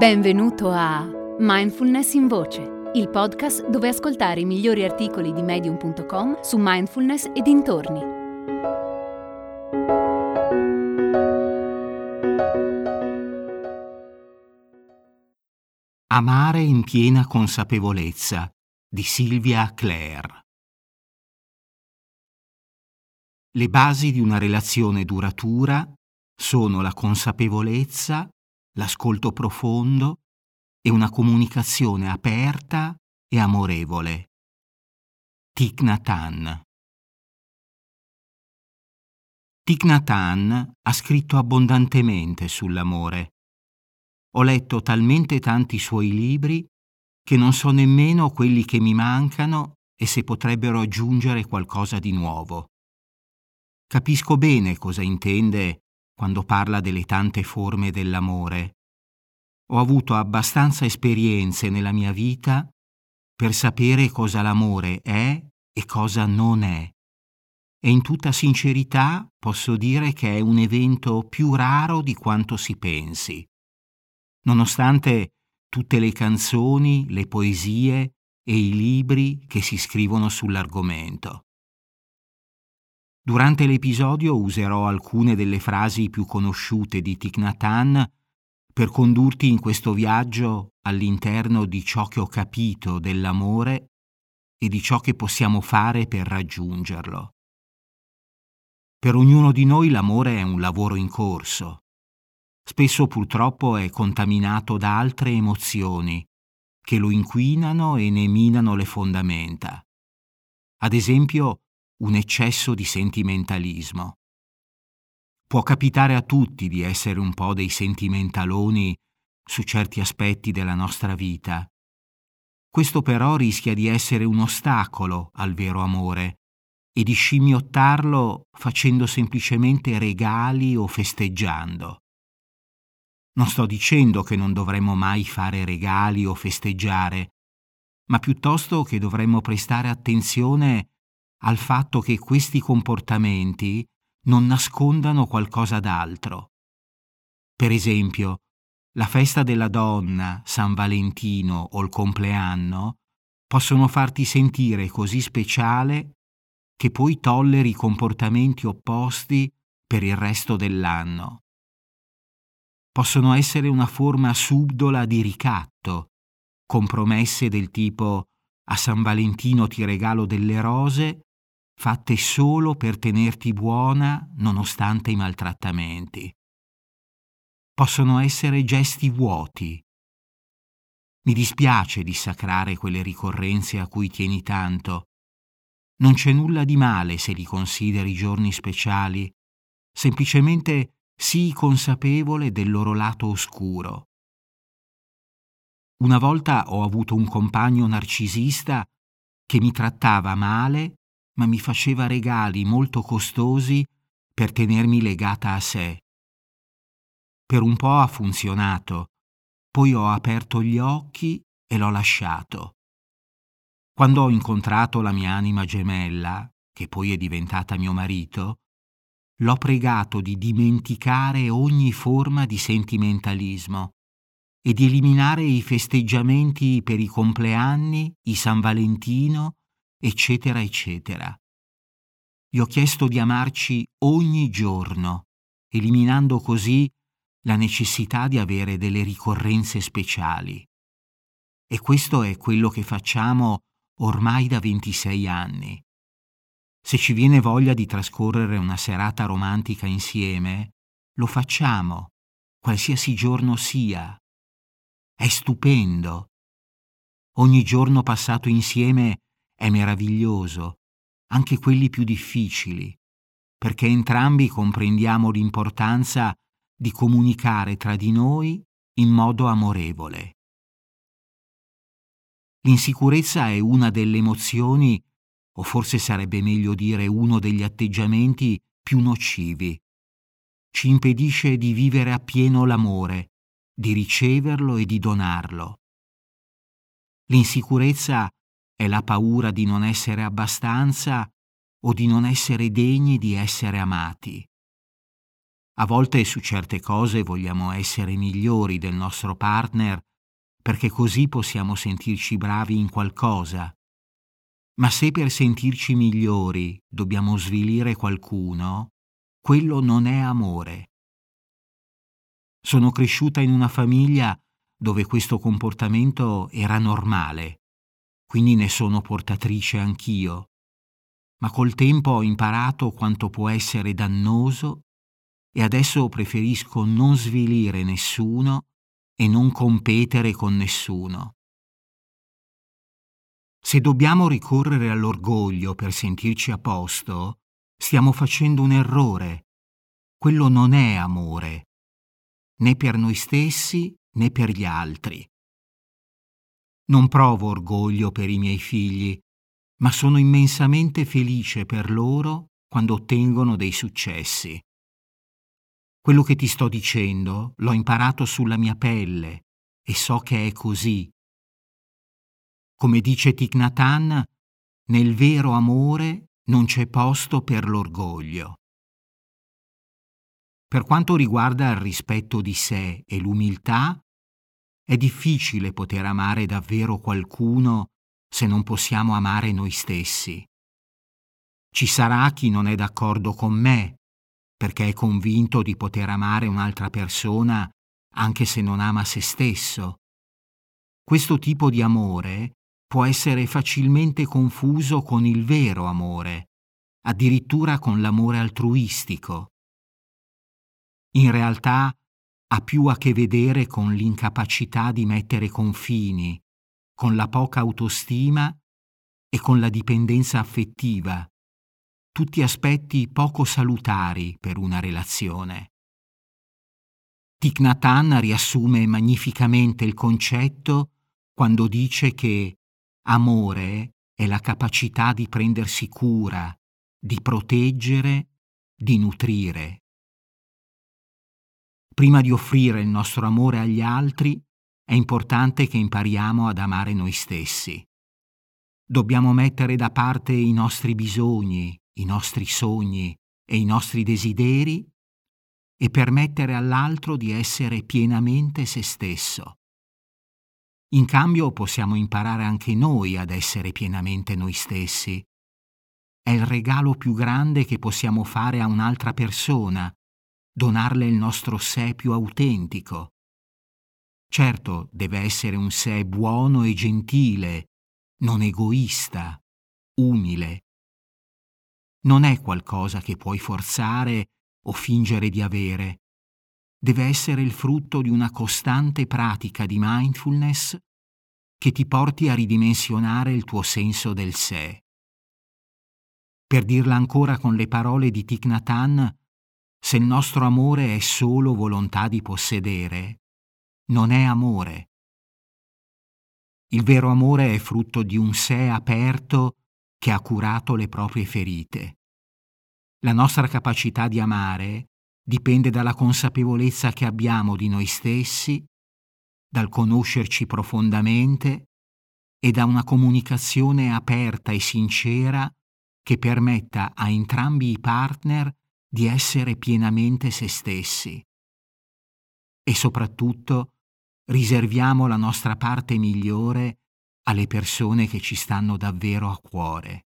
Benvenuto a Mindfulness in Voce, il podcast dove ascoltare i migliori articoli di medium.com su mindfulness e dintorni. Amare in piena consapevolezza di Silvia Clare. Le basi di una relazione duratura sono la consapevolezza l'ascolto profondo e una comunicazione aperta e amorevole. Thich Nhat Thich Nhat ha scritto abbondantemente sull'amore. Ho letto talmente tanti suoi libri che non so nemmeno quelli che mi mancano e se potrebbero aggiungere qualcosa di nuovo. Capisco bene cosa intende quando parla delle tante forme dell'amore. Ho avuto abbastanza esperienze nella mia vita per sapere cosa l'amore è e cosa non è. E in tutta sincerità posso dire che è un evento più raro di quanto si pensi. Nonostante tutte le canzoni, le poesie e i libri che si scrivono sull'argomento. Durante l'episodio userò alcune delle frasi più conosciute di Thich Nhat per condurti in questo viaggio all'interno di ciò che ho capito dell'amore e di ciò che possiamo fare per raggiungerlo. Per ognuno di noi l'amore è un lavoro in corso. Spesso purtroppo è contaminato da altre emozioni che lo inquinano e ne minano le fondamenta. Ad esempio, un eccesso di sentimentalismo. Può capitare a tutti di essere un po' dei sentimentaloni su certi aspetti della nostra vita. Questo però rischia di essere un ostacolo al vero amore e di scimmiottarlo facendo semplicemente regali o festeggiando. Non sto dicendo che non dovremmo mai fare regali o festeggiare, ma piuttosto che dovremmo prestare attenzione al fatto che questi comportamenti non nascondano qualcosa d'altro. Per esempio, la festa della donna, San Valentino o il compleanno possono farti sentire così speciale che poi tolleri comportamenti opposti per il resto dell'anno. Possono essere una forma subdola di ricatto, compromesse del tipo a San Valentino ti regalo delle rose fatte solo per tenerti buona nonostante i maltrattamenti. Possono essere gesti vuoti. Mi dispiace dissacrare quelle ricorrenze a cui tieni tanto. Non c'è nulla di male se li consideri giorni speciali, semplicemente sii consapevole del loro lato oscuro. Una volta ho avuto un compagno narcisista che mi trattava male ma mi faceva regali molto costosi per tenermi legata a sé. Per un po' ha funzionato, poi ho aperto gli occhi e l'ho lasciato. Quando ho incontrato la mia anima gemella, che poi è diventata mio marito, l'ho pregato di dimenticare ogni forma di sentimentalismo e di eliminare i festeggiamenti per i compleanni, i San Valentino eccetera, eccetera. Gli ho chiesto di amarci ogni giorno, eliminando così la necessità di avere delle ricorrenze speciali. E questo è quello che facciamo ormai da 26 anni. Se ci viene voglia di trascorrere una serata romantica insieme, lo facciamo, qualsiasi giorno sia. È stupendo. Ogni giorno passato insieme è meraviglioso, anche quelli più difficili, perché entrambi comprendiamo l'importanza di comunicare tra di noi in modo amorevole. L'insicurezza è una delle emozioni, o forse sarebbe meglio dire uno degli atteggiamenti più nocivi. Ci impedisce di vivere appieno l'amore, di riceverlo e di donarlo. L'insicurezza è la paura di non essere abbastanza o di non essere degni di essere amati. A volte su certe cose vogliamo essere migliori del nostro partner perché così possiamo sentirci bravi in qualcosa. Ma se per sentirci migliori dobbiamo svilire qualcuno, quello non è amore. Sono cresciuta in una famiglia dove questo comportamento era normale, quindi ne sono portatrice anch'io, ma col tempo ho imparato quanto può essere dannoso e adesso preferisco non svilire nessuno e non competere con nessuno. Se dobbiamo ricorrere all'orgoglio per sentirci a posto, stiamo facendo un errore. Quello non è amore, né per noi stessi né per gli altri. Non provo orgoglio per i miei figli, ma sono immensamente felice per loro quando ottengono dei successi. Quello che ti sto dicendo l'ho imparato sulla mia pelle e so che è così. Come dice Hanh, nel vero amore non c'è posto per l'orgoglio. Per quanto riguarda il rispetto di sé e l'umiltà, è difficile poter amare davvero qualcuno se non possiamo amare noi stessi. Ci sarà chi non è d'accordo con me, perché è convinto di poter amare un'altra persona anche se non ama se stesso. Questo tipo di amore può essere facilmente confuso con il vero amore, addirittura con l'amore altruistico in realtà ha più a che vedere con l'incapacità di mettere confini, con la poca autostima e con la dipendenza affettiva, tutti aspetti poco salutari per una relazione. Thich Nhat riassume magnificamente il concetto quando dice che amore è la capacità di prendersi cura, di proteggere, di nutrire. Prima di offrire il nostro amore agli altri, è importante che impariamo ad amare noi stessi. Dobbiamo mettere da parte i nostri bisogni, i nostri sogni e i nostri desideri e permettere all'altro di essere pienamente se stesso. In cambio possiamo imparare anche noi ad essere pienamente noi stessi. È il regalo più grande che possiamo fare a un'altra persona donarle il nostro sé più autentico. Certo, deve essere un sé buono e gentile, non egoista, umile. Non è qualcosa che puoi forzare o fingere di avere. Deve essere il frutto di una costante pratica di mindfulness che ti porti a ridimensionare il tuo senso del sé. Per dirla ancora con le parole di Thich Nhat Hanh, se il nostro amore è solo volontà di possedere, non è amore. Il vero amore è frutto di un sé aperto che ha curato le proprie ferite. La nostra capacità di amare dipende dalla consapevolezza che abbiamo di noi stessi, dal conoscerci profondamente e da una comunicazione aperta e sincera che permetta a entrambi i partner di essere pienamente se stessi. E soprattutto riserviamo la nostra parte migliore alle persone che ci stanno davvero a cuore.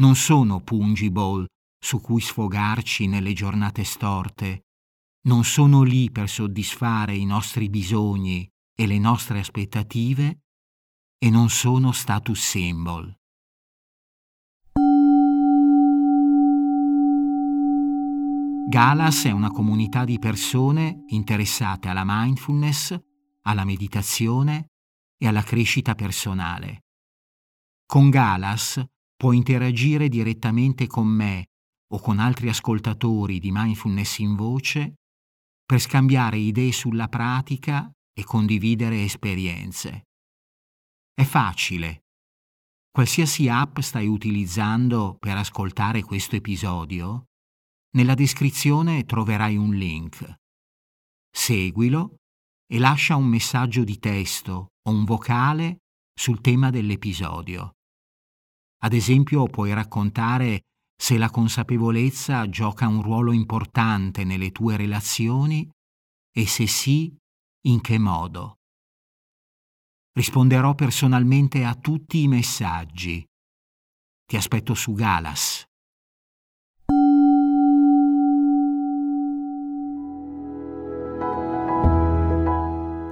Non sono pungible su cui sfogarci nelle giornate storte, non sono lì per soddisfare i nostri bisogni e le nostre aspettative e non sono status symbol. Galas è una comunità di persone interessate alla mindfulness, alla meditazione e alla crescita personale. Con Galas puoi interagire direttamente con me o con altri ascoltatori di mindfulness in voce per scambiare idee sulla pratica e condividere esperienze. È facile. Qualsiasi app stai utilizzando per ascoltare questo episodio, nella descrizione troverai un link. Seguilo e lascia un messaggio di testo o un vocale sul tema dell'episodio. Ad esempio puoi raccontare se la consapevolezza gioca un ruolo importante nelle tue relazioni e se sì, in che modo. Risponderò personalmente a tutti i messaggi. Ti aspetto su Galas.